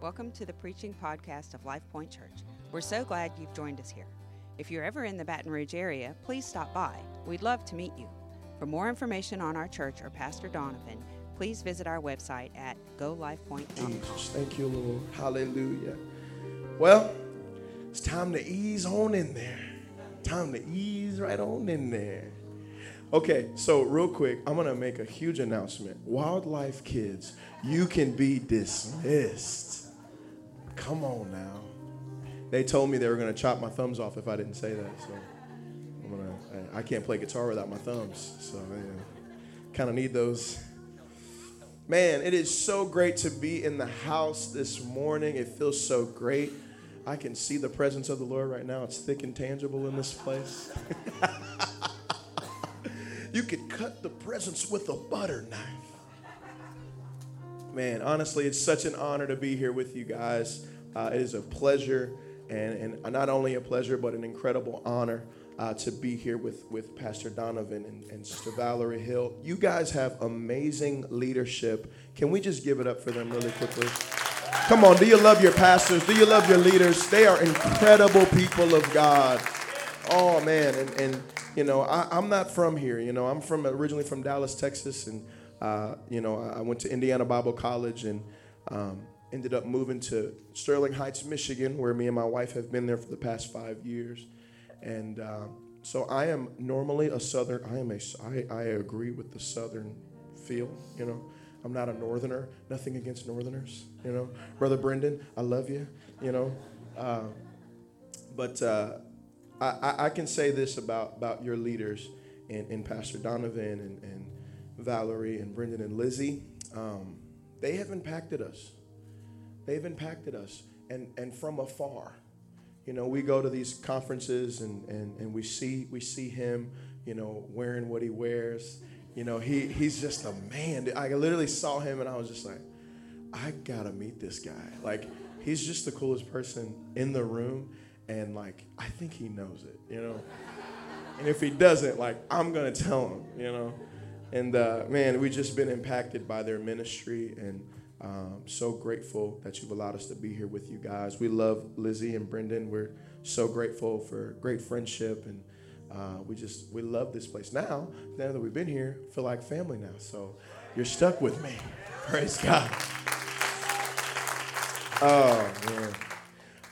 Welcome to the preaching podcast of Life Point Church. We're so glad you've joined us here. If you're ever in the Baton Rouge area, please stop by. We'd love to meet you. For more information on our church or Pastor Donovan, please visit our website at golifepoint.com. Jesus, thank you, Lord. Hallelujah. Well, it's time to ease on in there. Time to ease right on in there. Okay, so real quick, I'm gonna make a huge announcement. Wildlife kids, you can be dismissed. Come on now. They told me they were gonna chop my thumbs off if I didn't say that. So I'm gonna. I, I can't play guitar without my thumbs. So yeah, kind of need those. Man, it is so great to be in the house this morning. It feels so great. I can see the presence of the Lord right now. It's thick and tangible in this place. you could cut the presence with a butter knife. Man, honestly, it's such an honor to be here with you guys. Uh, it is a pleasure, and, and not only a pleasure, but an incredible honor uh, to be here with, with Pastor Donovan and, and Sister Valerie Hill. You guys have amazing leadership. Can we just give it up for them really quickly? Come on, do you love your pastors? Do you love your leaders? They are incredible people of God. Oh man, and, and you know, I, am not from here. You know, I'm from originally from Dallas, Texas, and uh, you know, I went to Indiana Bible College and um, ended up moving to Sterling Heights, Michigan, where me and my wife have been there for the past five years. And uh, so I am normally a Southern. I am a. I, I agree with the Southern feel. You know, I'm not a Northerner. Nothing against Northerners. You know, Brother Brendan, I love you. You know, uh, but uh, I, I can say this about about your leaders and, and Pastor Donovan and, and Valerie and Brendan and Lizzie. Um, they have impacted us. They've impacted us, and and from afar. You know, we go to these conferences and, and, and we see we see him, you know, wearing what he wears. You know, he he's just a man. I literally saw him and I was just like, I gotta meet this guy. Like, he's just the coolest person in the room, and like, I think he knows it. You know, and if he doesn't, like, I'm gonna tell him. You know, and uh, man, we've just been impacted by their ministry and um, so grateful that you've allowed us to be here with you guys. We love Lizzie and Brendan. We're so grateful for great friendship, and uh, we just we love this place. Now, now that we've been here, feel like family now. So you're stuck with me. Praise God. Oh man.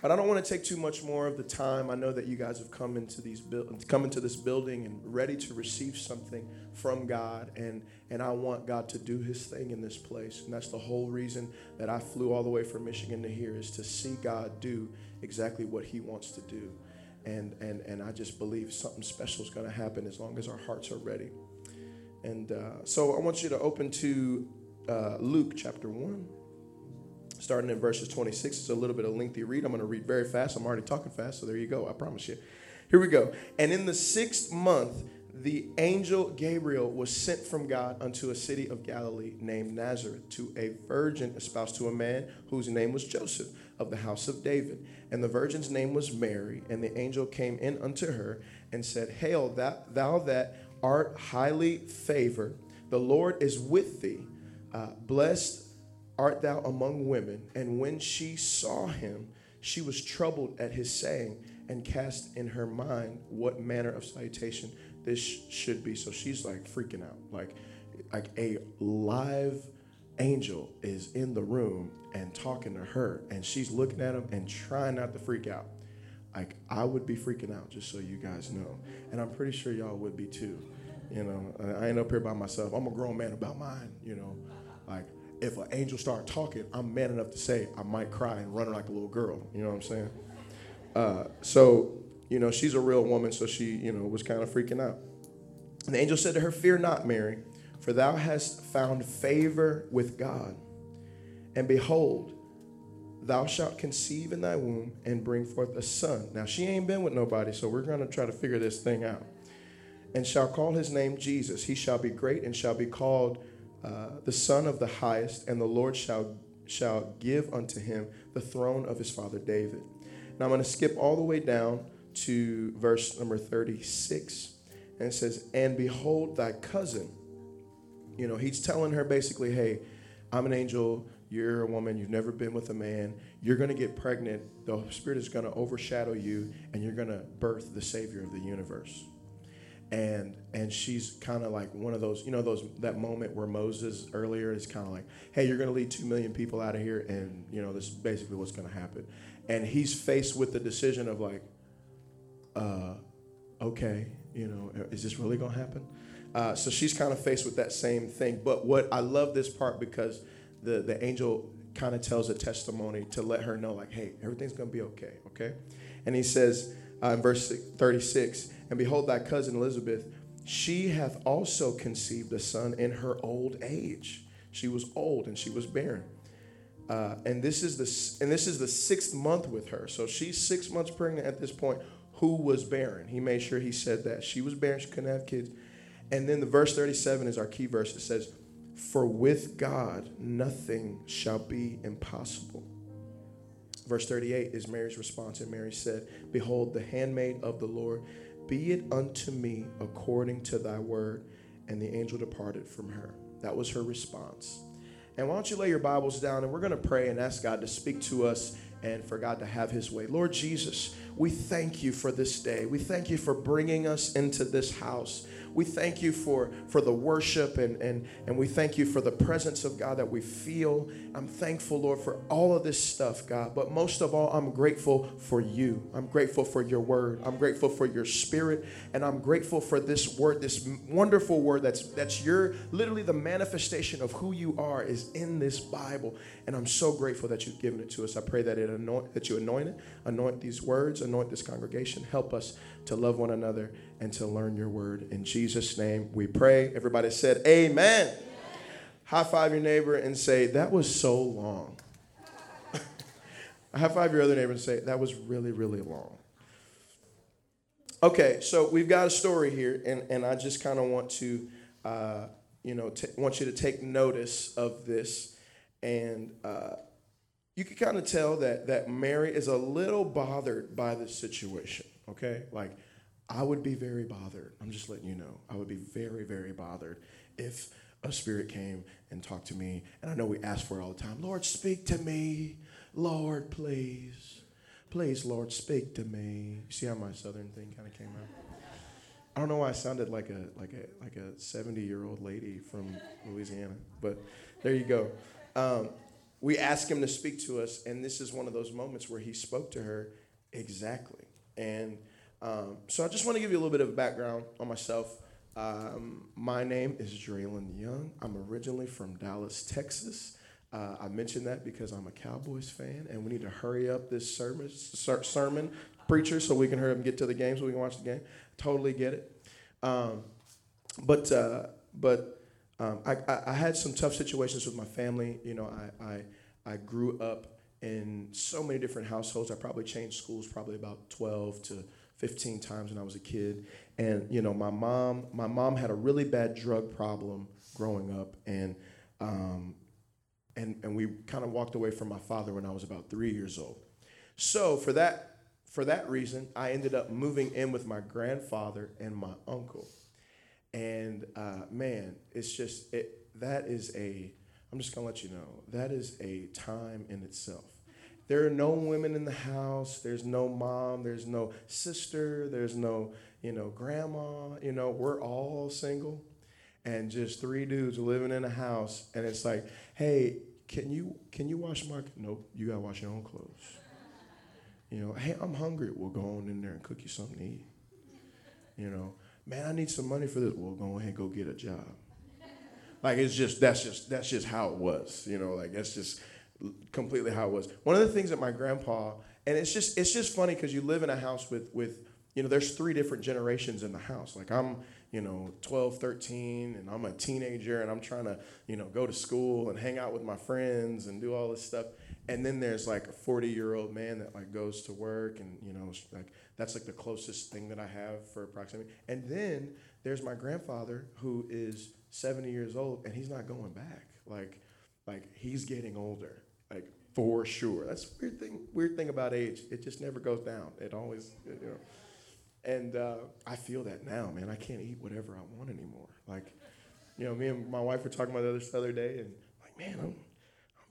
But I don't want to take too much more of the time. I know that you guys have come into these come into this building and ready to receive something from God, and and I want God to do His thing in this place. And that's the whole reason that I flew all the way from Michigan to here is to see God do exactly what He wants to do, and and and I just believe something special is going to happen as long as our hearts are ready. And uh, so I want you to open to uh, Luke chapter one starting in verses 26. It's a little bit of lengthy read. I'm going to read very fast. I'm already talking fast, so there you go. I promise you. Here we go. And in the sixth month, the angel Gabriel was sent from God unto a city of Galilee named Nazareth to a virgin espoused to a man whose name was Joseph of the house of David. And the virgin's name was Mary. And the angel came in unto her and said, Hail, that, thou that art highly favored, the Lord is with thee. Uh, blessed art thou among women? And when she saw him, she was troubled at his saying and cast in her mind what manner of salutation this should be. So she's like freaking out. Like, like a live angel is in the room and talking to her, and she's looking at him and trying not to freak out. Like, I would be freaking out, just so you guys know. And I'm pretty sure y'all would be too. You know, I ain't up here by myself. I'm a grown man about mine, you know. Like, if an angel start talking, I'm man enough to say I might cry and run like a little girl. You know what I'm saying? Uh, so, you know, she's a real woman, so she, you know, was kind of freaking out. And the angel said to her, Fear not, Mary, for thou hast found favor with God. And behold, thou shalt conceive in thy womb and bring forth a son. Now, she ain't been with nobody, so we're going to try to figure this thing out. And shall call his name Jesus. He shall be great and shall be called uh, the Son of the Highest, and the Lord shall, shall give unto him the throne of his father David. Now I'm going to skip all the way down to verse number 36. And it says, And behold, thy cousin. You know, he's telling her basically, hey, I'm an angel. you're a woman, you've never been with a man, you're going to get pregnant, the Spirit is going to overshadow you, and you're going to birth the Savior of the universe. And and she's kind of like one of those, you know, those that moment where Moses earlier is kind of like, hey, you're going to lead two million people out of here, and you know, this is basically what's going to happen. And he's faced with the decision of like, uh, okay, you know, is this really going to happen? Uh, so she's kind of faced with that same thing. But what I love this part because the, the angel kind of tells a testimony to let her know, like, hey, everything's going to be okay, okay? And he says uh, in verse 36 And behold, thy cousin Elizabeth, she hath also conceived a son in her old age. She was old and she was barren. Uh, and this is the and this is the sixth month with her. So she's six months pregnant at this point. Who was barren? He made sure he said that she was barren. She couldn't have kids. And then the verse 37 is our key verse. It says, For with God nothing shall be impossible. Verse 38 is Mary's response, and Mary said, Behold, the handmaid of the Lord, be it unto me according to thy word. And the angel departed from her. That was her response. And why don't you lay your Bibles down and we're going to pray and ask God to speak to us and for God to have his way. Lord Jesus, we thank you for this day. We thank you for bringing us into this house we thank you for, for the worship and, and, and we thank you for the presence of God that we feel. I'm thankful, Lord, for all of this stuff, God. But most of all, I'm grateful for you. I'm grateful for your word. I'm grateful for your spirit. And I'm grateful for this word, this wonderful word that's, that's your, literally the manifestation of who you are is in this Bible. And I'm so grateful that you've given it to us. I pray that it anoint, that you anoint it, anoint these words, anoint this congregation. Help us to love one another and to learn your word. In Jesus' name we pray. Everybody said, Amen. High five your neighbor and say, That was so long. High five your other neighbor and say, That was really, really long. Okay, so we've got a story here, and, and I just kind of want to, uh, you know, t- want you to take notice of this. And uh, you can kind of tell that, that Mary is a little bothered by this situation, okay? Like, I would be very bothered. I'm just letting you know. I would be very, very bothered if a spirit came and talked to me. And I know we ask for it all the time Lord, speak to me. Lord, please. Please, Lord, speak to me. See how my southern thing kind of came out? I don't know why I sounded like a like a like a 70 year old lady from Louisiana, but there you go. Um, we ask him to speak to us, and this is one of those moments where he spoke to her exactly. And um, so I just want to give you a little bit of background on myself. Um, my name is Draylen Young. I'm originally from Dallas, Texas. Uh, I mentioned that because I'm a Cowboys fan, and we need to hurry up this sermon, ser- sermon preacher so we can hurry up and get to the game so we can watch the game. Totally get it. Um, but uh, but um, I, I, I, had some tough situations with my family. You know, I, I, I grew up in so many different households. I probably changed schools probably about 12 to 15 times when I was a kid. And you know, my mom, my mom had a really bad drug problem growing up, and um, and and we kind of walked away from my father when I was about three years old. So for that for that reason, I ended up moving in with my grandfather and my uncle. And uh, man, it's just it, that is a. I'm just gonna let you know that is a time in itself there are no women in the house. There's no mom. There's no sister. There's no, you know, grandma. You know, we're all single and just three dudes living in a house. And it's like, hey, can you can you wash my nope, you gotta wash your own clothes. You know, hey, I'm hungry. We'll go on in there and cook you something to eat. You know, man, I need some money for this. We'll go ahead and go get a job. Like it's just that's just that's just how it was. You know, like that's just completely how it was. One of the things that my grandpa, and it's just it's just funny because you live in a house with with you know there's three different generations in the house. Like I'm you know 12, 13, and I'm a teenager, and I'm trying to you know go to school and hang out with my friends and do all this stuff. And then there's like a 40 year old man that like goes to work, and you know like that's like the closest thing that I have for proximity. And then there's my grandfather who is 70 years old, and he's not going back. Like like he's getting older like for sure. That's weird thing. Weird thing about age. It just never goes down. It always, you know. And uh, I feel that now, man. I can't eat whatever I want anymore. Like, you know, me and my wife were talking about this the other day, and like, man, I'm, I'm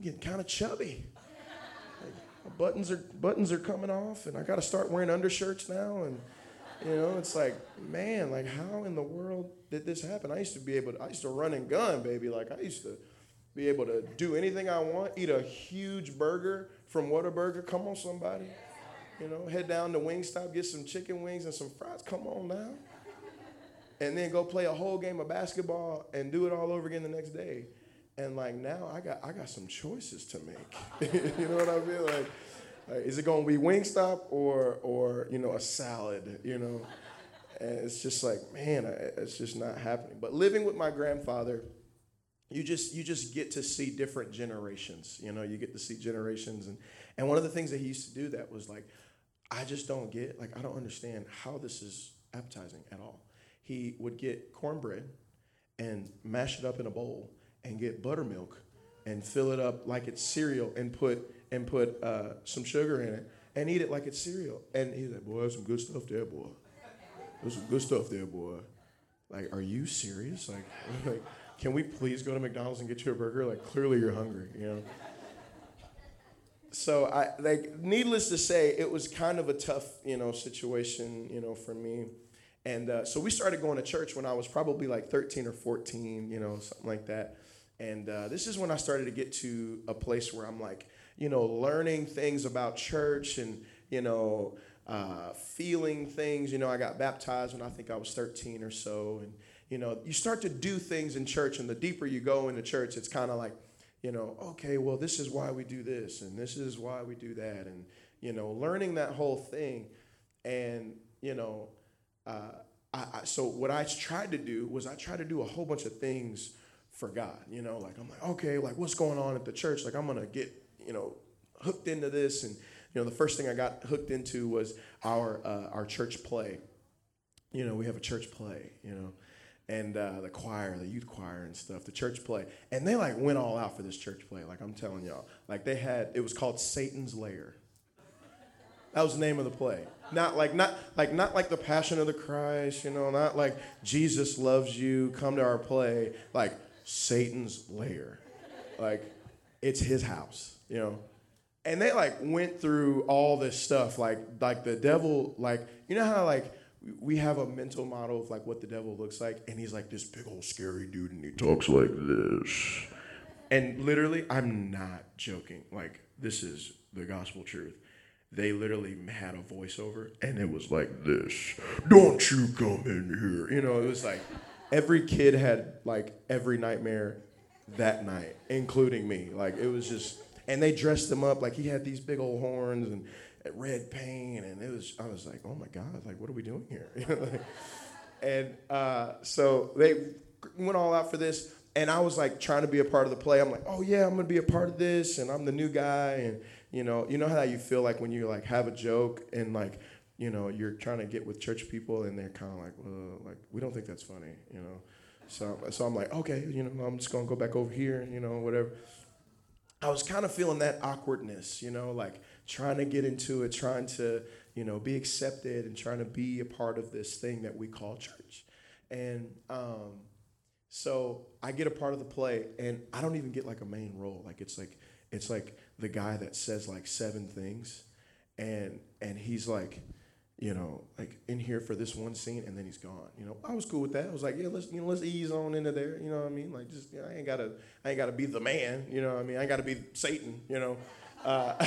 getting kind of chubby. Like, buttons are buttons are coming off, and I got to start wearing undershirts now. And you know, it's like, man, like how in the world did this happen? I used to be able to, I used to run and gun, baby. Like I used to be able to do anything I want, eat a huge burger from Whataburger. Come on, somebody. You know, head down to Wingstop, get some chicken wings and some fries. Come on now. And then go play a whole game of basketball and do it all over again the next day. And like now I got I got some choices to make. you know what I mean? Like is it to be Wingstop or, or, you know, a salad, you know? And it's just like, man, it's just not happening. But living with my grandfather, you just you just get to see different generations. You know, you get to see generations, and and one of the things that he used to do that was like, I just don't get like I don't understand how this is appetizing at all. He would get cornbread and mash it up in a bowl and get buttermilk and fill it up like it's cereal and put and put uh, some sugar in it and eat it like it's cereal. And he's like, boy, some good stuff there, boy. There's some good stuff there, boy. Like, are you serious? Like, like, can we please go to McDonald's and get you a burger? Like, clearly you're hungry, you know? So I like needless to say, it was kind of a tough, you know, situation, you know, for me. And uh, so we started going to church when I was probably like 13 or 14, you know, something like that. And uh, this is when I started to get to a place where I'm like, you know, learning things about church and, you know, uh, feeling things. You know, I got baptized when I think I was 13 or so. And, you know, you start to do things in church, and the deeper you go into church, it's kind of like, you know, okay, well, this is why we do this, and this is why we do that. And, you know, learning that whole thing. And, you know, uh, I, I, so what I tried to do was I tried to do a whole bunch of things for God. You know, like I'm like, okay, like what's going on at the church? Like I'm gonna get you know, hooked into this. And, you know, the first thing I got hooked into was our, uh, our church play. You know, we have a church play, you know, and uh, the choir, the youth choir and stuff, the church play. And they like went all out for this church play. Like I'm telling y'all, like they had, it was called Satan's Lair. That was the name of the play. Not like not like not like the Passion of the Christ, you know, not like Jesus loves you, come to our play. Like Satan's lair. Like it's his house you know and they like went through all this stuff like like the devil like you know how like we have a mental model of like what the devil looks like and he's like this big old scary dude and he talks like this. And literally i'm not joking. Like this is the gospel truth. They literally had a voiceover and it was like this. Don't you come in here. You know it was like every kid had like every nightmare that night including me. Like it was just and they dressed him up like he had these big old horns and red paint, and it was I was like, oh my god, like what are we doing here? and uh, so they went all out for this, and I was like trying to be a part of the play. I'm like, oh yeah, I'm gonna be a part of this, and I'm the new guy, and you know, you know how you feel like when you like have a joke and like you know you're trying to get with church people and they're kind of like, well, like we don't think that's funny, you know. So, so I'm like, okay, you know, I'm just gonna go back over here, you know, whatever. I was kind of feeling that awkwardness, you know, like trying to get into it, trying to, you know, be accepted and trying to be a part of this thing that we call church. And um, so I get a part of the play, and I don't even get like a main role. Like it's like it's like the guy that says like seven things, and and he's like you know, like in here for this one scene, and then he's gone. You know, I was cool with that. I was like, yeah, let's you know, let's ease on into there. You know what I mean? Like, just you know, I ain't gotta, I ain't gotta be the man. You know what I mean? I ain't gotta be Satan. You know, uh,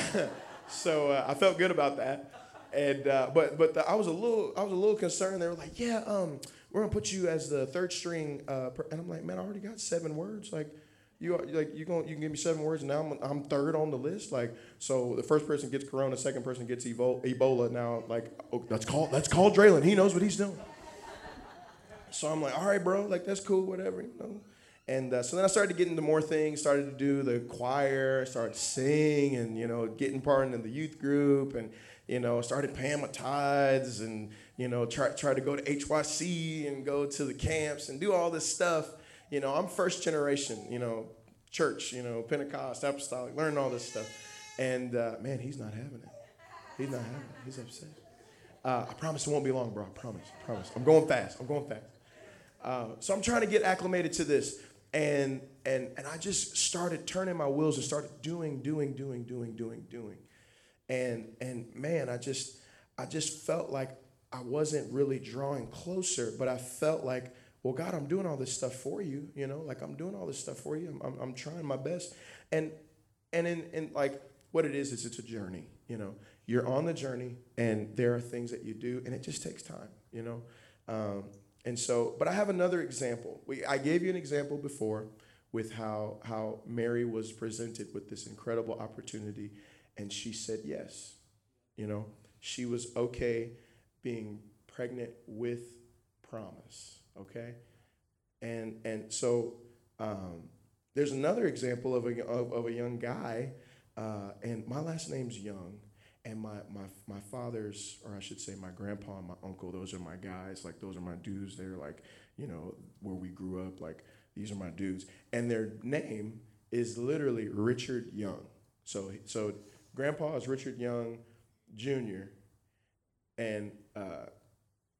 so uh, I felt good about that. And uh, but but the, I was a little, I was a little concerned. They were like, yeah, um, we're gonna put you as the third string, uh, and I'm like, man, I already got seven words. Like, you like you going you can give me seven words and now I'm, I'm third on the list? Like so the first person gets corona second person gets ebola now like oh, that's called that's called Draylen. He knows what he's doing. So I'm like all right bro like that's cool whatever you know? And uh, so then I started to get into more things started to do the choir started singing and you know getting part in the youth group and you know started paying my tithes and you know try try to go to HYC and go to the camps and do all this stuff you know, I'm first generation, you know, church, you know, Pentecost, apostolic, learning all this stuff. And uh, man, he's not having it. He's not having it. He's upset. Uh, I promise it won't be long, bro. I promise. I promise. I'm going fast. I'm going fast. Uh, so I'm trying to get acclimated to this. And and, and I just started turning my wheels and started doing, doing, doing, doing, doing, doing. And, and man, I just, I just felt like I wasn't really drawing closer, but I felt like, well, God, I'm doing all this stuff for you, you know, like I'm doing all this stuff for you. I'm, I'm, I'm trying my best. And, and in, in like what it is, is it's a journey, you know, you're on the journey and there are things that you do and it just takes time, you know? Um, and so, but I have another example. We, I gave you an example before with how, how Mary was presented with this incredible opportunity and she said yes. You know, she was okay being pregnant with promise, okay? And, and so um, there's another example of a, of, of a young guy, uh, and my last name's Young and my, my, my father's, or I should say my grandpa and my uncle, those are my guys, like those are my dudes. They're like, you know, where we grew up, like these are my dudes. And their name is literally Richard Young. So, so grandpa is Richard Young Jr., and uh,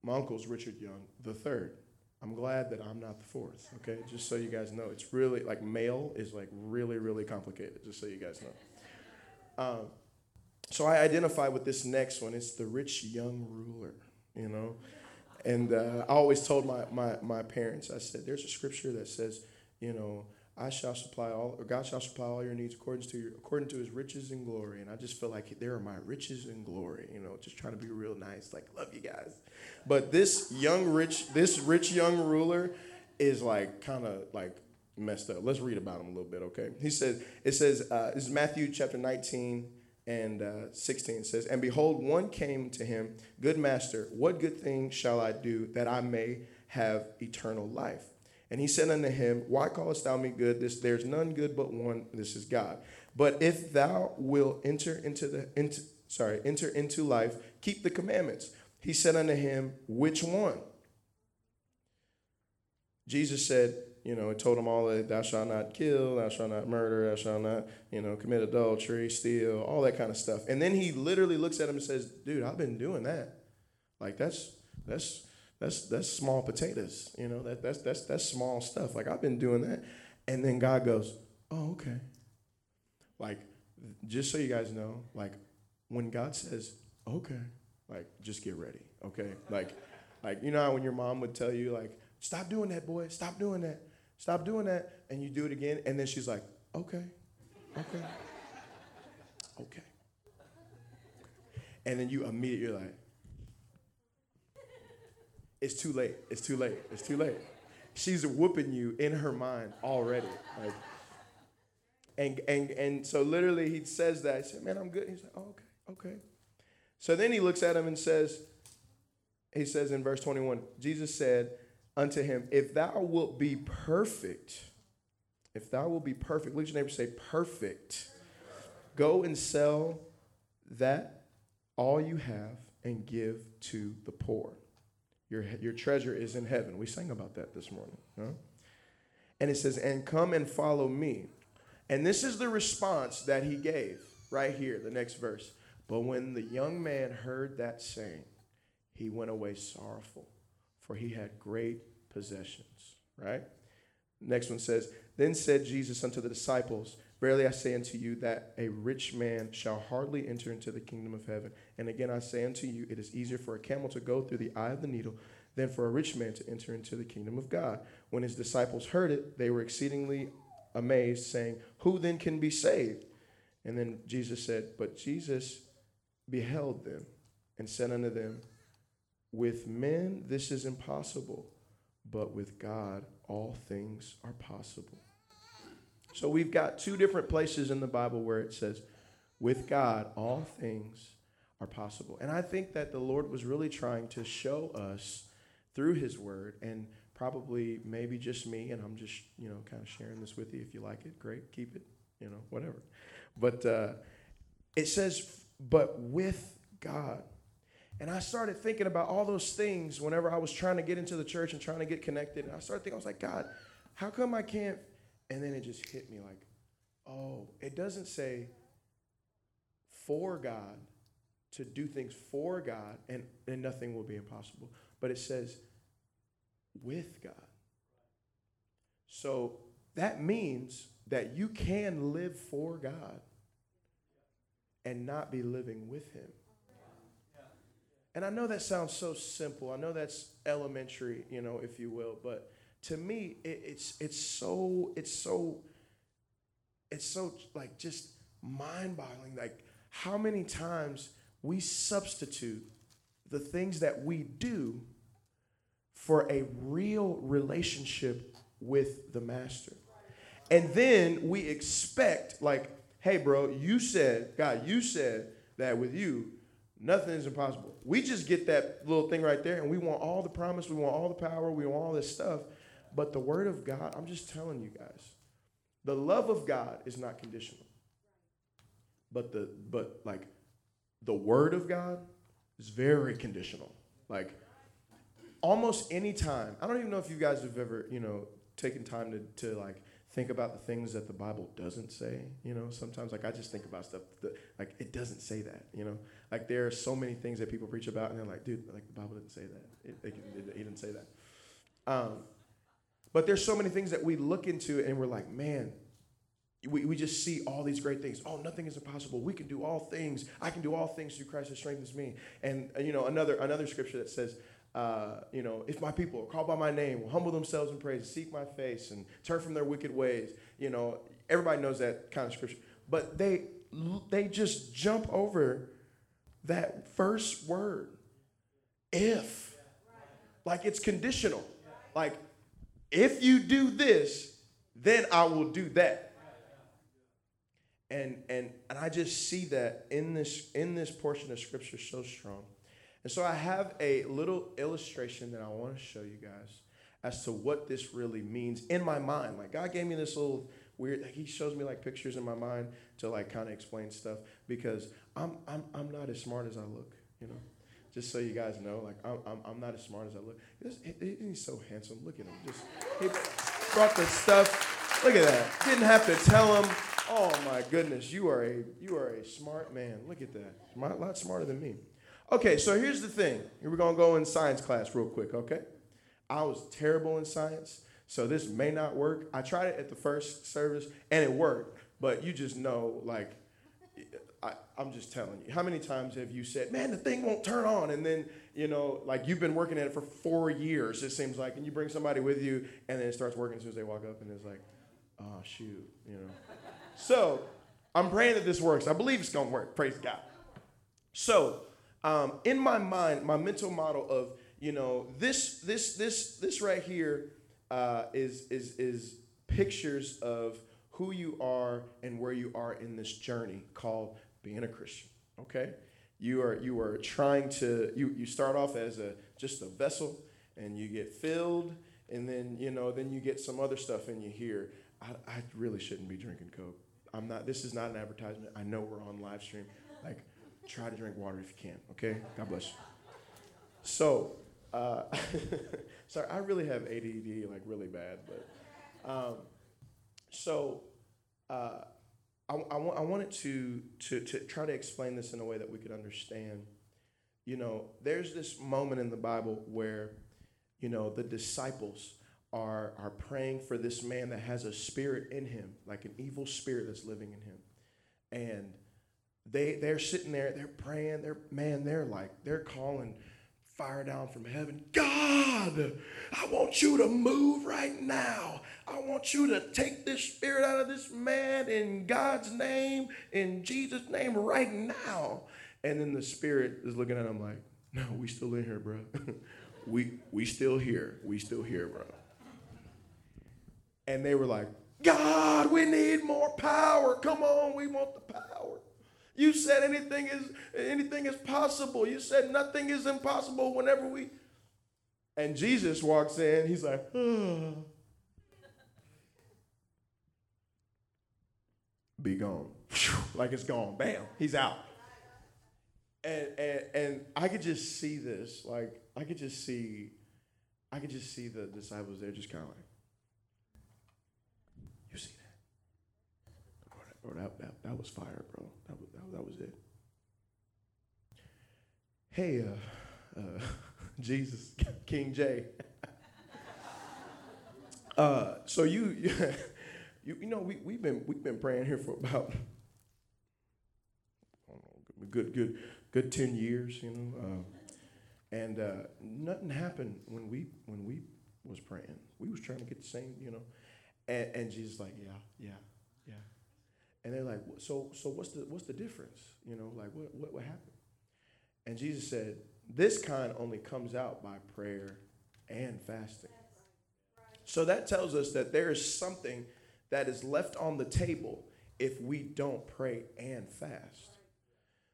my uncle's Richard Young the third. I'm glad that I'm not the fourth, okay? Just so you guys know. It's really, like, male is, like, really, really complicated, just so you guys know. Um, so I identify with this next one. It's the rich young ruler, you know. And uh, I always told my, my, my parents, I said, there's a scripture that says, you know, I shall supply all, or God shall supply all your needs according to your, according to His riches and glory. And I just feel like there are my riches and glory. You know, just trying to be real nice, like love you guys. But this young rich, this rich young ruler, is like kind of like messed up. Let's read about him a little bit, okay? He says, it says, uh, this is Matthew chapter 19, and uh, 16 says, And behold, one came to him, Good master, what good thing shall I do that I may have eternal life? And he said unto him, Why callest thou me good? This there's none good but one, this is God. But if thou wilt enter into the into, sorry, enter into life, keep the commandments. He said unto him, Which one? Jesus said, you know, it told them all that thou shalt not kill, thou shalt not murder, thou shalt not, you know, commit adultery, steal, all that kind of stuff. And then he literally looks at him and says, dude, I've been doing that. Like that's that's that's that's small potatoes, you know, that that's that's that's small stuff. Like I've been doing that. And then God goes, Oh, okay. Like, just so you guys know, like when God says, Okay, like just get ready, okay? Like, like you know how when your mom would tell you, like, stop doing that, boy, stop doing that. Stop doing that. And you do it again. And then she's like, okay, okay, okay. And then you immediately, like, it's too late. It's too late. It's too late. She's whooping you in her mind already. Like, and, and, and so literally he says that. He said, man, I'm good. He's like, oh, okay, okay. So then he looks at him and says, he says in verse 21, Jesus said, unto him, If thou wilt be perfect, if thou wilt be perfect, look at your neighbor say, perfect. Go and sell that all you have and give to the poor. Your, your treasure is in heaven. We sang about that this morning. Huh? And it says, And come and follow me. And this is the response that he gave right here, the next verse. But when the young man heard that saying, he went away sorrowful, for he had great possessions, right? Next one says, Then said Jesus unto the disciples, Verily I say unto you that a rich man shall hardly enter into the kingdom of heaven. And again I say unto you, it is easier for a camel to go through the eye of the needle than for a rich man to enter into the kingdom of God. When his disciples heard it, they were exceedingly amazed, saying, Who then can be saved? And then Jesus said, But Jesus beheld them and said unto them, With men this is impossible but with God, all things are possible. So we've got two different places in the Bible where it says, with God, all things are possible. And I think that the Lord was really trying to show us through His Word, and probably maybe just me, and I'm just, you know, kind of sharing this with you. If you like it, great, keep it, you know, whatever. But uh, it says, but with God. And I started thinking about all those things whenever I was trying to get into the church and trying to get connected. And I started thinking, I was like, God, how come I can't? And then it just hit me like, oh, it doesn't say for God to do things for God and, and nothing will be impossible, but it says with God. So that means that you can live for God and not be living with Him. And I know that sounds so simple. I know that's elementary, you know, if you will, but to me, it, it's it's so it's so it's so like just mind-boggling. Like how many times we substitute the things that we do for a real relationship with the master. And then we expect, like, hey, bro, you said, God, you said that with you, nothing is impossible. We just get that little thing right there and we want all the promise, we want all the power, we want all this stuff. But the word of God, I'm just telling you guys, the love of God is not conditional. But the but like the word of God is very conditional. Like almost any time. I don't even know if you guys have ever, you know, taken time to, to like think about the things that the Bible doesn't say. You know, sometimes like I just think about stuff that like it doesn't say that. You know, like there are so many things that people preach about, and they're like, dude, like the Bible didn't say that. It, it, it, he didn't say that. Um, but there's so many things that we look into, and we're like, man. We, we just see all these great things. Oh, nothing is impossible. We can do all things. I can do all things through Christ who strengthens me. And, you know, another another scripture that says, uh, you know, if my people are called by my name, will humble themselves and praise, seek my face, and turn from their wicked ways. You know, everybody knows that kind of scripture. But they they just jump over that first word, if. Like it's conditional. Like, if you do this, then I will do that. And and and I just see that in this in this portion of scripture so strong. And so I have a little illustration that I want to show you guys as to what this really means in my mind. Like God gave me this little weird like he shows me like pictures in my mind to like kind of explain stuff because I'm I'm I'm not as smart as I look, you know. Just so you guys know, like I'm I'm, I'm not as smart as I look. He's, so handsome. Look at him. Just he brought the stuff. Look at that. Didn't have to tell him. Oh my goodness, you are a you are a smart man. Look at that. A lot smarter than me. Okay, so here's the thing. We're going to go in science class real quick, okay? I was terrible in science, so this may not work. I tried it at the first service, and it worked, but you just know, like, I, am just telling you. How many times have you said, man, the thing won't turn on? And then, you know, like you've been working at it for four years, it seems like, and you bring somebody with you, and then it starts working as soon as they walk up, and it's like, oh, shoot, you know. so I'm praying that this works. I believe it's going to work. Praise God. So, um, in my mind, my mental model of you know this this this this right here uh, is is is pictures of who you are and where you are in this journey called being a Christian. Okay, you are you are trying to you you start off as a just a vessel and you get filled and then you know then you get some other stuff and you hear I, I really shouldn't be drinking Coke. I'm not. This is not an advertisement. I know we're on live stream. Like try to drink water if you can, okay? God bless you. So, uh, sorry, I really have ADD, like really bad, but um, so uh, I, wanted to, to, to try to explain this in a way that we could understand. You know, there's this moment in the Bible where, you know, the disciples are, are praying for this man that has a spirit in him, like an evil spirit that's living in him. And they they're sitting there, they're praying, they're man, they're like, they're calling fire down from heaven. God, I want you to move right now. I want you to take this spirit out of this man in God's name, in Jesus' name, right now. And then the spirit is looking at him like, no, we still in here, bro. we we still here. We still here, bro. And they were like, God, we need more power. Come on, we want the power. You said anything is anything is possible. You said nothing is impossible whenever we and Jesus walks in, he's like, oh. be gone. like it's gone. Bam, he's out. And, and and I could just see this, like I could just see, I could just see the disciples there just kind of like, you see that? Bro, that, that, that was fire, bro. That was, that was it. Hey, uh, uh, Jesus, King J. uh, so you, You, you know, we, we've been we've been praying here for about know, good good good ten years, you know, uh, and uh, nothing happened when we when we was praying. We was trying to get the same, you know, and, and Jesus like, yeah, yeah, and they're like, so so what's the what's the difference, you know, like what what what happened? And Jesus said, this kind only comes out by prayer and fasting. So that tells us that there is something that is left on the table if we don't pray and fast.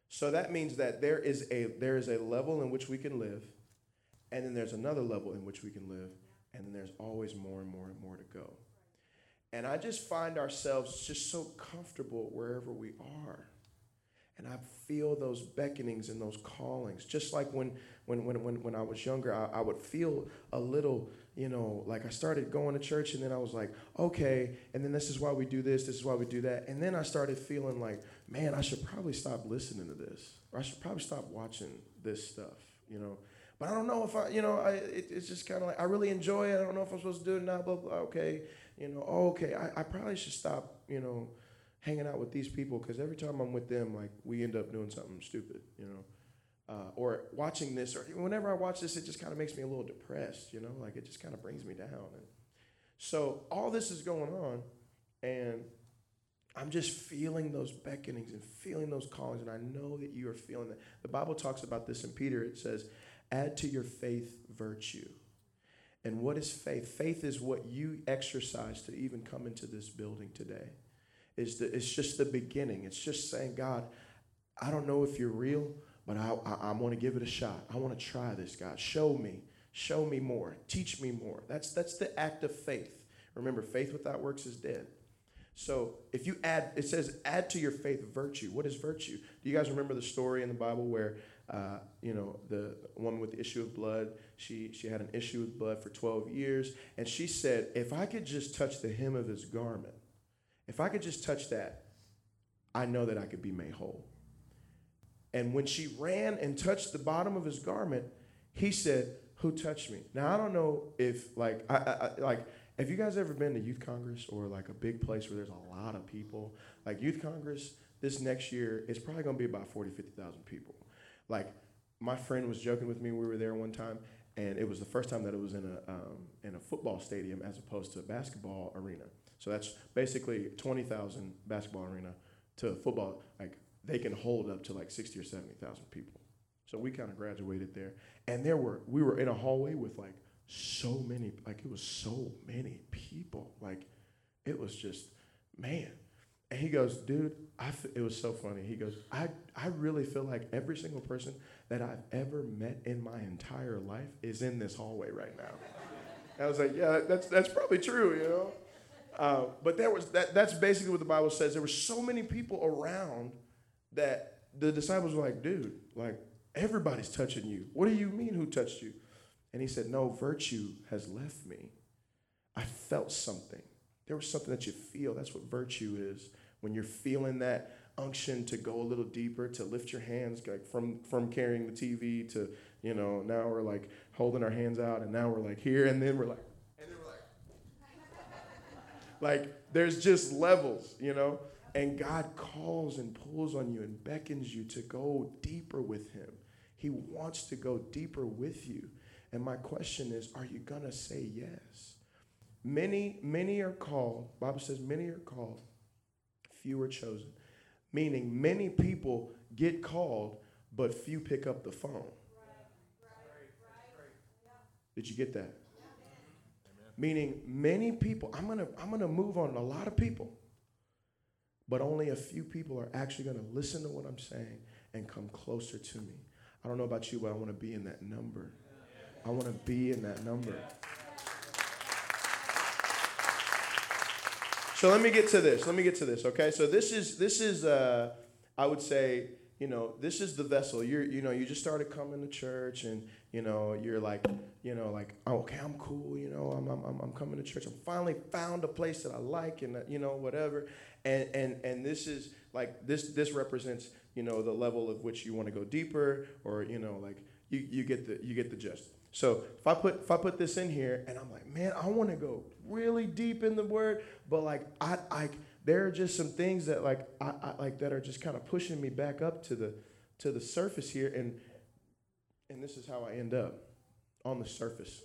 So that means that there is a there is a level in which we can live, and then there's another level in which we can live, and then there's always more and more and more to go. And I just find ourselves just so comfortable wherever we are. And I feel those beckonings and those callings. Just like when when when when, when I was younger, I, I would feel a little you know, like I started going to church and then I was like, okay, and then this is why we do this, this is why we do that. And then I started feeling like, man, I should probably stop listening to this, or I should probably stop watching this stuff, you know. But I don't know if I, you know, I, it, it's just kind of like, I really enjoy it. I don't know if I'm supposed to do it now, blah, blah, okay. You know, oh, okay, I, I probably should stop, you know, hanging out with these people because every time I'm with them, like, we end up doing something stupid, you know uh, or watching this, or whenever I watch this, it just kind of makes me a little depressed, you know, like it just kind of brings me down. And so all this is going on, and I'm just feeling those beckonings and feeling those callings, and I know that you are feeling that. The Bible talks about this in Peter. It says, "Add to your faith virtue." And what is faith? Faith is what you exercise to even come into this building today. Is the, it's just the beginning. It's just saying, God, I don't know if you're real, but I, I, I want to give it a shot. I want to try this, God. Show me. Show me more. Teach me more. That's, that's the act of faith. Remember, faith without works is dead. So if you add, it says, add to your faith virtue. What is virtue? Do you guys remember the story in the Bible where, uh, you know, the woman with the issue of blood, she, she had an issue with blood for 12 years, and she said, if I could just touch the hem of his garment, if I could just touch that, I know that I could be made whole. And when she ran and touched the bottom of his garment, he said, Who touched me? Now, I don't know if, like, I, I, like, have you guys ever been to Youth Congress or like a big place where there's a lot of people? Like, Youth Congress this next year is probably going to be about 40, 50,000 people. Like, my friend was joking with me. We were there one time, and it was the first time that it was in a, um, in a football stadium as opposed to a basketball arena. So that's basically 20,000 basketball arena to football, like they can hold up to like 60 or 70,000 people. So we kind of graduated there. And there were, we were in a hallway with like so many, like it was so many people. Like it was just, man. And he goes, dude, I f-, it was so funny. He goes, I, I really feel like every single person that I've ever met in my entire life is in this hallway right now. I was like, yeah, that's, that's probably true, you know? Uh, but there was that, that's basically what the Bible says. There were so many people around that the disciples were like, dude, like everybody's touching you. What do you mean who touched you? And he said, no, virtue has left me. I felt something. There was something that you feel. That's what virtue is. When you're feeling that unction to go a little deeper, to lift your hands, like from from carrying the TV to, you know, now we're like holding our hands out, and now we're like here, and then we're like, and then we're like, like there's just levels, you know. And God calls and pulls on you and beckons you to go deeper with Him. He wants to go deeper with you. And my question is, are you to say yes? Many, many are called. Bible says many are called, few are chosen. Meaning many people get called, but few pick up the phone. Did you get that? Meaning many people, I'm gonna, I'm gonna move on a lot of people but only a few people are actually to listen to what I'm saying and come closer to me. I don't know about you, but I want to be in that number. I want to be in that number. So let me get to this. Let me get to this. Okay. So this is this is uh, I would say you know this is the vessel. You're you know you just started coming to church and you know you're like you know like oh, okay I'm cool. You know I'm I'm I'm coming to church. I finally found a place that I like and you know whatever and and and this is like this this represents you know the level of which you want to go deeper or you know like you, you get the you get the gist So if I put if I put this in here and I'm like, man, I want to go really deep in the word, but like I I there are just some things that like I, I like that are just kind of pushing me back up to the to the surface here and and this is how I end up on the surface.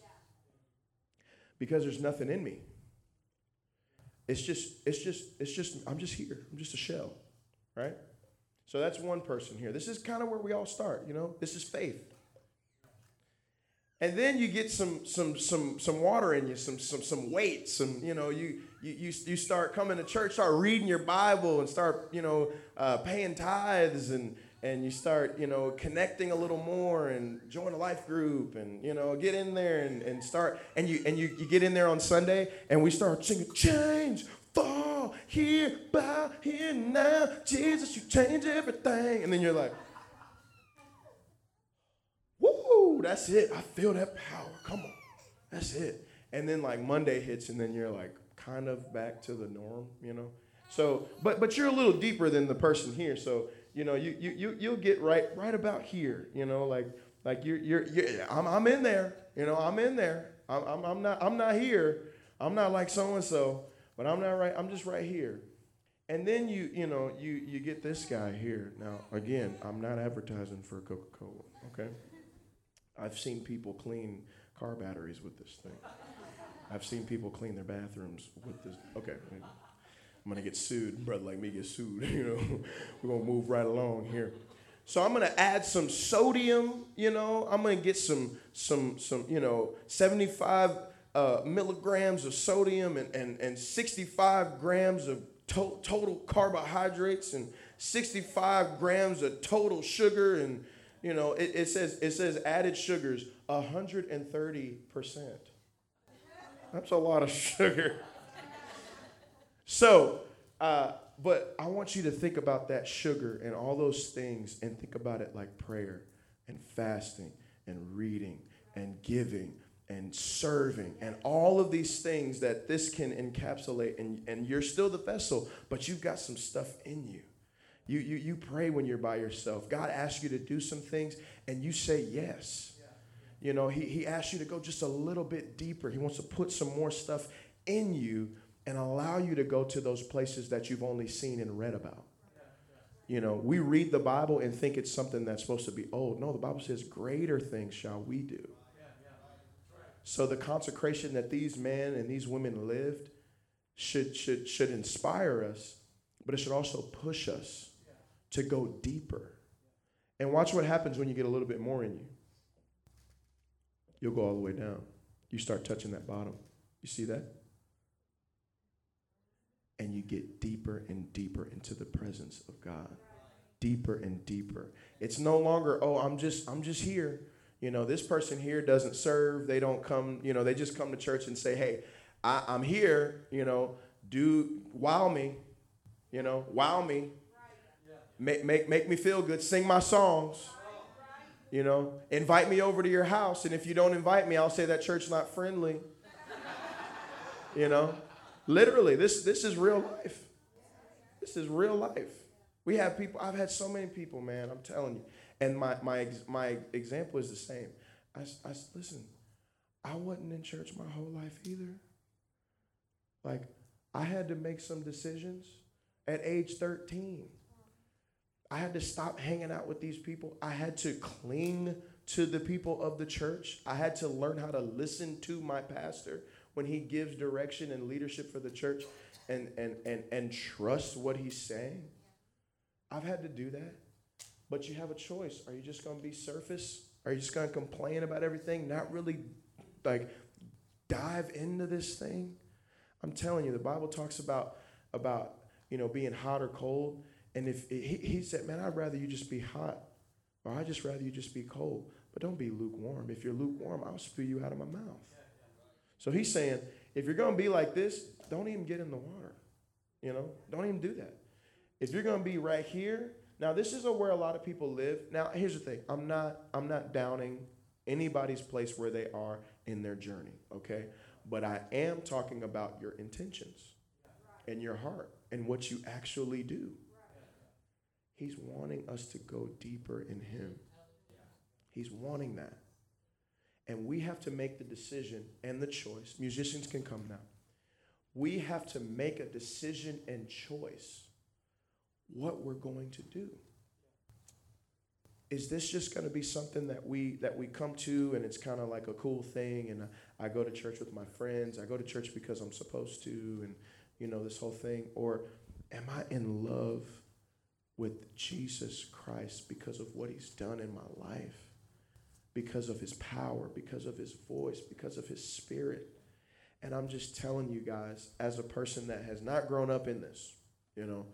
Because there's nothing in me. It's just it's just it's just I'm just here. I'm just a shell, right? So that's one person here. This is kind of where we all start, you know? This is faith. And then you get some some some some water in you, some some some weight, some you know you you you, you start coming to church, start reading your Bible, and start you know uh, paying tithes, and and you start you know connecting a little more, and join a life group, and you know get in there and, and start, and you and you, you get in there on Sunday, and we start singing change fall here, bow here now, Jesus, you change everything, and then you're like. Woo, that's it. I feel that power. Come on. That's it. And then like Monday hits and then you're like kind of back to the norm, you know? So, but but you're a little deeper than the person here. So, you know, you you you you'll get right right about here, you know, like like you're you're, you're I'm I'm in there, you know, I'm in there. I'm I'm, I'm not I'm not here. I'm not like so and so, but I'm not right. I'm just right here. And then you you know you you get this guy here. Now again, I'm not advertising for Coca-Cola, okay? I've seen people clean car batteries with this thing. I've seen people clean their bathrooms with this. Okay, I'm gonna get sued. Brother like me get sued. You know, we're gonna move right along here. So I'm gonna add some sodium. You know, I'm gonna get some some some you know 75 uh, milligrams of sodium and and, and 65 grams of to- total carbohydrates and 65 grams of total sugar and you know, it, it says it says added sugars 130%. That's a lot of sugar. So, uh, but I want you to think about that sugar and all those things and think about it like prayer and fasting and reading and giving and serving and all of these things that this can encapsulate. And, and you're still the vessel, but you've got some stuff in you. You, you, you pray when you're by yourself. God asks you to do some things, and you say yes. You know, he, he asks you to go just a little bit deeper. He wants to put some more stuff in you and allow you to go to those places that you've only seen and read about. You know, we read the Bible and think it's something that's supposed to be old. No, the Bible says, greater things shall we do. So the consecration that these men and these women lived should, should, should inspire us, but it should also push us to go deeper. And watch what happens when you get a little bit more in you. You'll go all the way down. You start touching that bottom. You see that? And you get deeper and deeper into the presence of God. Deeper and deeper. It's no longer, oh, I'm just I'm just here. You know, this person here doesn't serve. They don't come, you know, they just come to church and say, hey, I, I'm here, you know, do wow me, you know, wow me, make, make, make me feel good, sing my songs. You know, invite me over to your house, and if you don't invite me, I'll say that church not friendly. You know, literally, this this is real life. This is real life. We have people. I've had so many people, man. I'm telling you. And my my my example is the same. I, I listen. I wasn't in church my whole life either. Like, I had to make some decisions at age 13. I had to stop hanging out with these people. I had to cling to the people of the church. I had to learn how to listen to my pastor when he gives direction and leadership for the church and, and, and, and trust what he's saying. I've had to do that. But you have a choice. Are you just going to be surface? Are you just going to complain about everything, not really like dive into this thing? I'm telling you, the Bible talks about about you know being hot or cold. And if he, he said, man, I'd rather you just be hot, or I'd just rather you just be cold. But don't be lukewarm. If you're lukewarm, I'll spew you out of my mouth. So he's saying, if you're going to be like this, don't even get in the water. You know, don't even do that. If you're going to be right here, now this is where a lot of people live. Now here's the thing: I'm not I'm not downing anybody's place where they are in their journey. Okay, but I am talking about your intentions and your heart and what you actually do. He's wanting us to go deeper in Him. He's wanting that. And we have to make the decision and the choice. Musicians can come now. We have to make a decision and choice what we're going to do. Is this just going to be something that we that we come to and it's kind of like a cool thing and I, go to church with my friends. I go to church because I'm supposed to and you know this whole thing or am I in love with Jesus Christ because of what he's done in my life? Because of his power, because of his voice, because of his spirit. And I'm just telling you guys, as a person that has not grown up in this, you know,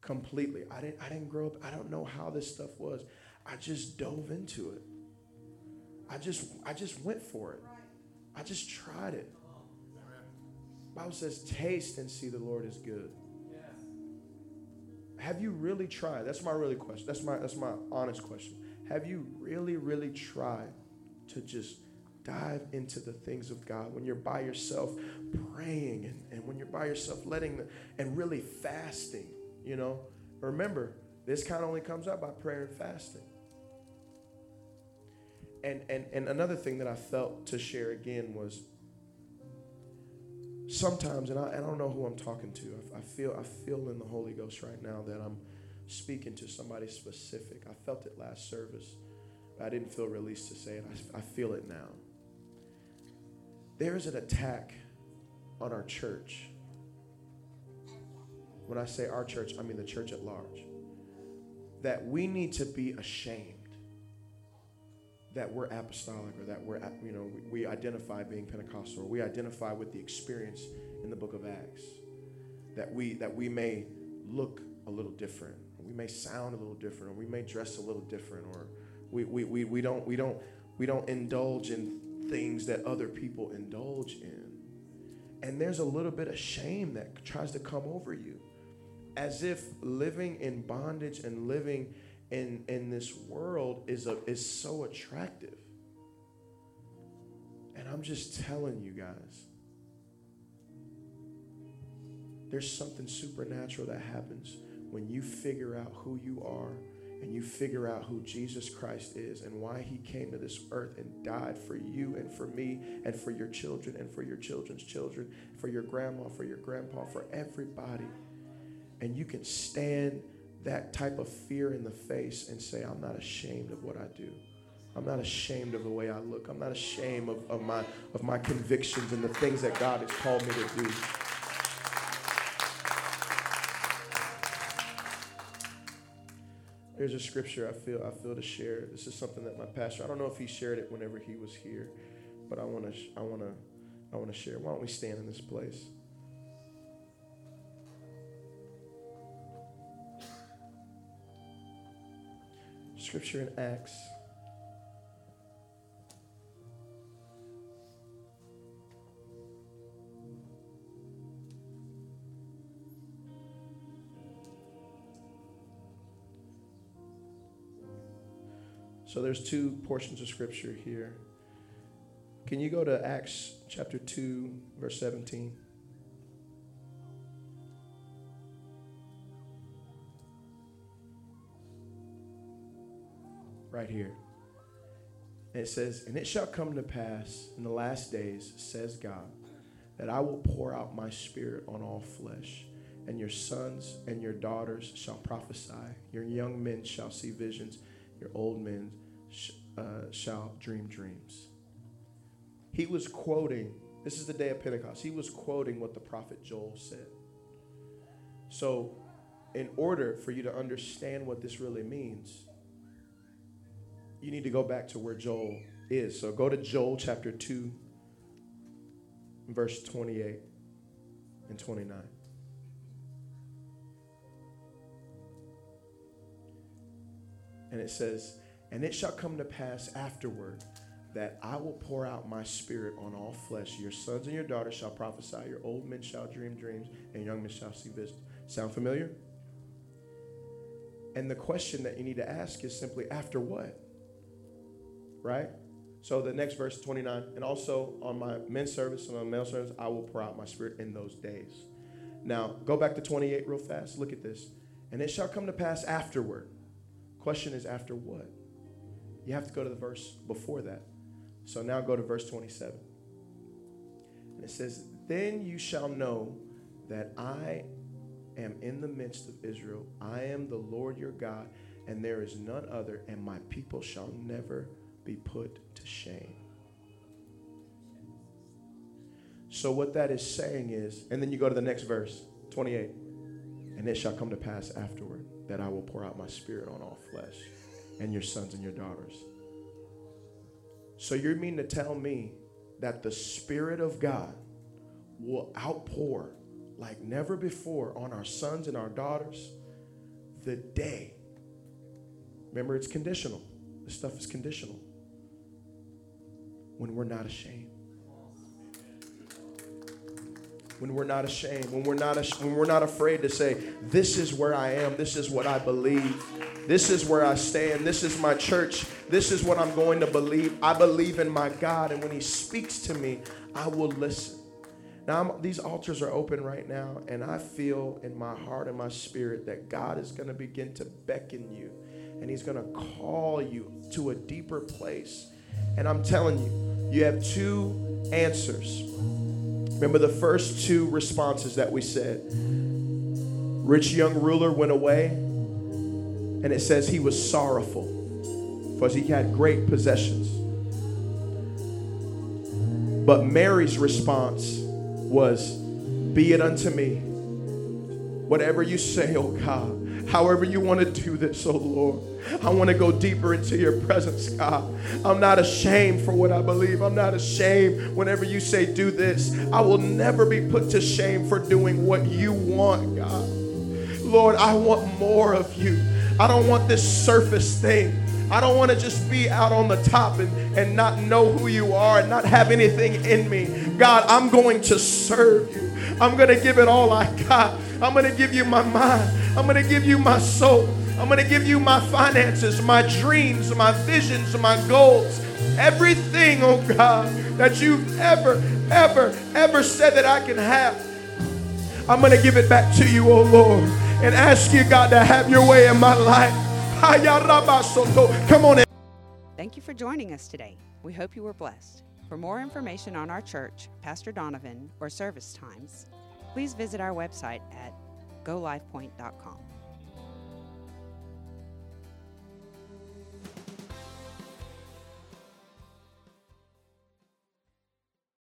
completely. I didn't I didn't grow up, I don't know how this stuff was. I just dove into it. I just I just went for it. I just tried it. Bible says, taste and see the Lord is good. Have you really tried? That's my really question. That's my that's my honest question. Have you really, really tried to just dive into the things of God when you're by yourself praying and, and when you're by yourself letting the, and really fasting, you know? Remember, this kind of only comes out by prayer and fasting. And, and, and another thing that I felt to share again was sometimes, and I, and I don't know who I'm talking to, I, I, feel, I feel in the Holy Ghost right now that I'm speaking to somebody specific. I felt it last service, but I didn't feel released to say it. I, I feel it now. There is an attack on our church. When I say our church, I mean the church at large. That we need to be ashamed that we're apostolic or that we're, you know, we identify being Pentecostal or we identify with the experience in the book of Acts. That we, that we may look a little different, we may sound a little different, or we may dress a little different, or we, we, we, we, don't, we, don't, we don't indulge in things that other people indulge in. And there's a little bit of shame that tries to come over you. As if living in bondage and living in, in this world is, a, is so attractive. And I'm just telling you guys, there's something supernatural that happens when you figure out who you are and you figure out who Jesus Christ is and why he came to this earth and died for you and for me and for your children and for your children's children, for your grandma, for your grandpa, for everybody. And you can stand that type of fear in the face and say, I'm not ashamed of what I do. I'm not ashamed of the way I look. I'm not ashamed of, of, my, of my convictions and the things that God has called me to do. There's a scripture I feel I feel to share. This is something that my pastor. I don't know if he shared it whenever he was here, but I want to I want to I want to share. Why don't we stand in this place? Scripture in Acts So there's two portions of scripture here. Can you go to Acts chapter 2, verse 17? Right here. And it says, And it shall come to pass in the last days, says God, that I will pour out my spirit on all flesh, and your sons and your daughters shall prophesy, your young men shall see visions your old men sh- uh, shall dream dreams. He was quoting, this is the day of Pentecost, he was quoting what the prophet Joel said. So, in order for you to understand what this really means, you need to go back to where Joel is. So, go to Joel chapter 2, verse 28 and 29. And it says, And it shall come to pass afterward that I will pour out my spirit on all flesh. Your sons and your daughters shall prophesy, your old men shall dream dreams, and young men shall see visions. Sound familiar? And the question that you need to ask is simply, after what? Right? So the next verse 29, and also on my men's service and on male service, I will pour out my spirit in those days. Now, go back to 28 real fast. Look at this. And it shall come to pass afterward Question is after what? You have to go to the verse before that. So now go to verse 27. And it says, Then you shall know that I am in the midst of Israel. I am the Lord your God, and there is none other, and my people shall never be put to shame. So, what that is saying is, and then you go to the next verse, 28. And it shall come to pass afterward that I will pour out my spirit on all flesh, and your sons and your daughters. So, you mean to tell me that the Spirit of God will outpour like never before on our sons and our daughters the day. Remember, it's conditional. This stuff is conditional. When we're not ashamed. When we're not ashamed, when we're not when we're not afraid to say, "This is where I am. This is what I believe. This is where I stand. This is my church. This is what I'm going to believe. I believe in my God, and when He speaks to me, I will listen." Now, I'm, these altars are open right now, and I feel in my heart and my spirit that God is going to begin to beckon you, and He's going to call you to a deeper place. And I'm telling you, you have two answers. Remember the first two responses that we said. Rich young ruler went away, and it says he was sorrowful because he had great possessions. But Mary's response was, Be it unto me. Whatever you say, oh God, however you want to do this, oh Lord. I want to go deeper into your presence, God. I'm not ashamed for what I believe. I'm not ashamed whenever you say, do this. I will never be put to shame for doing what you want, God. Lord, I want more of you. I don't want this surface thing. I don't want to just be out on the top and, and not know who you are and not have anything in me. God, I'm going to serve you. I'm going to give it all I got. I'm going to give you my mind. I'm going to give you my soul. I'm going to give you my finances, my dreams, my visions, my goals. Everything, oh God, that you've ever, ever, ever said that I can have. I'm going to give it back to you, oh Lord, and ask you, God, to have your way in my life. Come on in. Thank you for joining us today. We hope you were blessed. For more information on our church, Pastor Donovan, or service times, please visit our website at golifepoint.com.